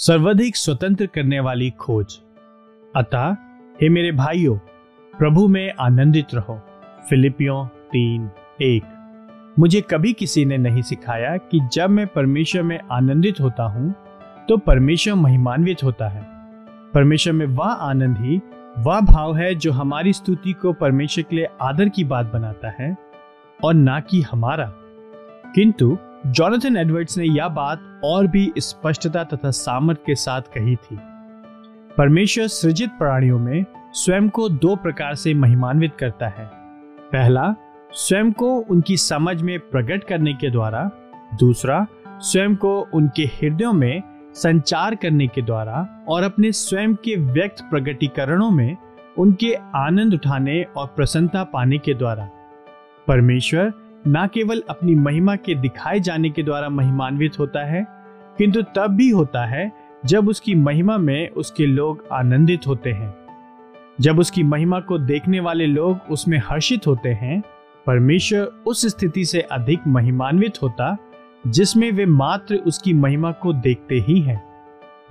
सर्वाधिक स्वतंत्र करने वाली खोज। अतः, हे मेरे भाइयों, प्रभु में आनंदित रहो। फिलिपियों तीन, एक। मुझे कभी किसी ने नहीं सिखाया कि जब मैं परमेश्वर में आनंदित होता हूँ तो परमेश्वर महिमान्वित होता है। परमेश्वर में वह आनंद ही, वह भाव है जो हमारी स्तुति को परमेश्वर के लिए आदर की बात बनाता है, और ना कि हमारा। किंतु जॉनथन एडवर्ड्स ने यह बात और भी स्पष्टता तथा सामर्थ के साथ कही थी। परमेश्वर सृजित प्राणियों में स्वयं को दो प्रकार से महिमान्वित करता है। पहला, स्वयं को उनकी समझ में प्रकट करने के द्वारा। दूसरा, स्वयं को उनके हृदयों में संचार करने के द्वारा और अपने स्वयं के व्यक्त प्रगटीकरणों में उनके आनंद उठाने और प्रसन्नता पाने के द्वारा। परमेश्वर न केवल अपनी महिमा के दिखाए जाने के द्वारा महिमान्वित होता है, किंतु तब भी होता है जब उसकी महिमा में उसके लोग आनंदित होते हैं। जब उसकी महिमा को देखने वाले लोग उसमें हर्षित होते हैं, परमेश्वर उस स्थिति से अधिक महिमान्वित होता, जिसमें वे मात्र उसकी महिमा को देखते ही हैं।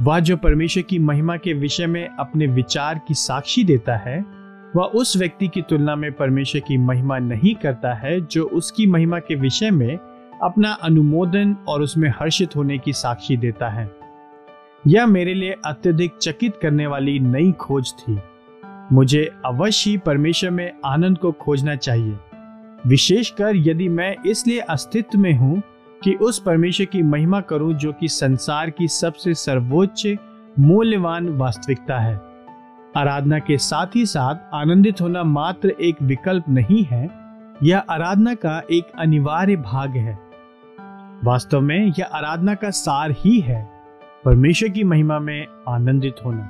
वह जो परमेश्वर की महिमा के विषय में अपने विचार की साक्षी देता है वह उस व्यक्ति की तुलना में परमेश्वर की महिमा नहीं करता है, जो उसकी महिमा के विषय में अपना अनुमोदन और उसमें हर्षित होने की साक्षी देता है। यह मेरे लिए अत्यधिक चकित करने वाली नई खोज थी। मुझे अवश्य ही परमेश्वर में आनंद को खोजना चाहिए। विशेषकर यदि मैं इसलिए अस्तित्व में हूँ कि उस परमेश्वर की महिमा करूँ, जो कि संसार की सबसे सर्वोच्च, मूल्यवान वास्तविकता है। आराधना के साथ ही साथ आनंदित होना मात्र एक विकल्प नहीं है, यह आराधना का एक अनिवार्य भाग है। वास्तव में यह आराधना का सार ही है, परमेश्वर की महिमा में आनंदित होना।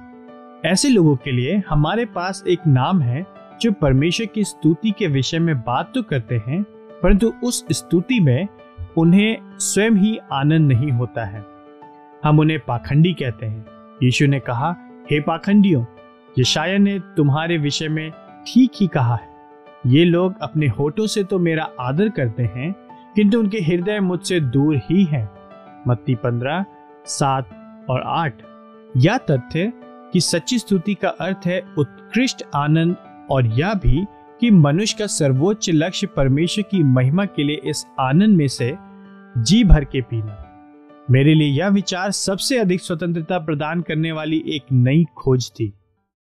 ऐसे लोगों के लिए हमारे पास एक नाम है, जो परमेश्वर की स्तुति के विषय में बात तो करते हैं, परंतु उस स्तुति में उन्हें स्वयं ही आनंद नहीं होता है। हम उन्हें पाखंडी कहते हैं। यीशु ने कहा, हे पाखंडियों यशाया ने तुम्हारे विषय में ठीक ही कहा है। ये लोग अपने होठों से तो मेरा आदर करते हैं, किंतु उनके हृदय मुझसे दूर ही है। मत्ती पंद्रह, सात और आठ। यह तथ्य कि सच्ची स्तुति का अर्थ है उत्कृष्ट आनंद, और यह भी कि मनुष्य का सर्वोच्च लक्ष्य परमेश्वर की महिमा के लिए इस आनंद में से जी भर के पीना। मेरे लिए यह विचार सबसे अधिक स्वतंत्रता प्रदान करने वाली एक नई खोज थी।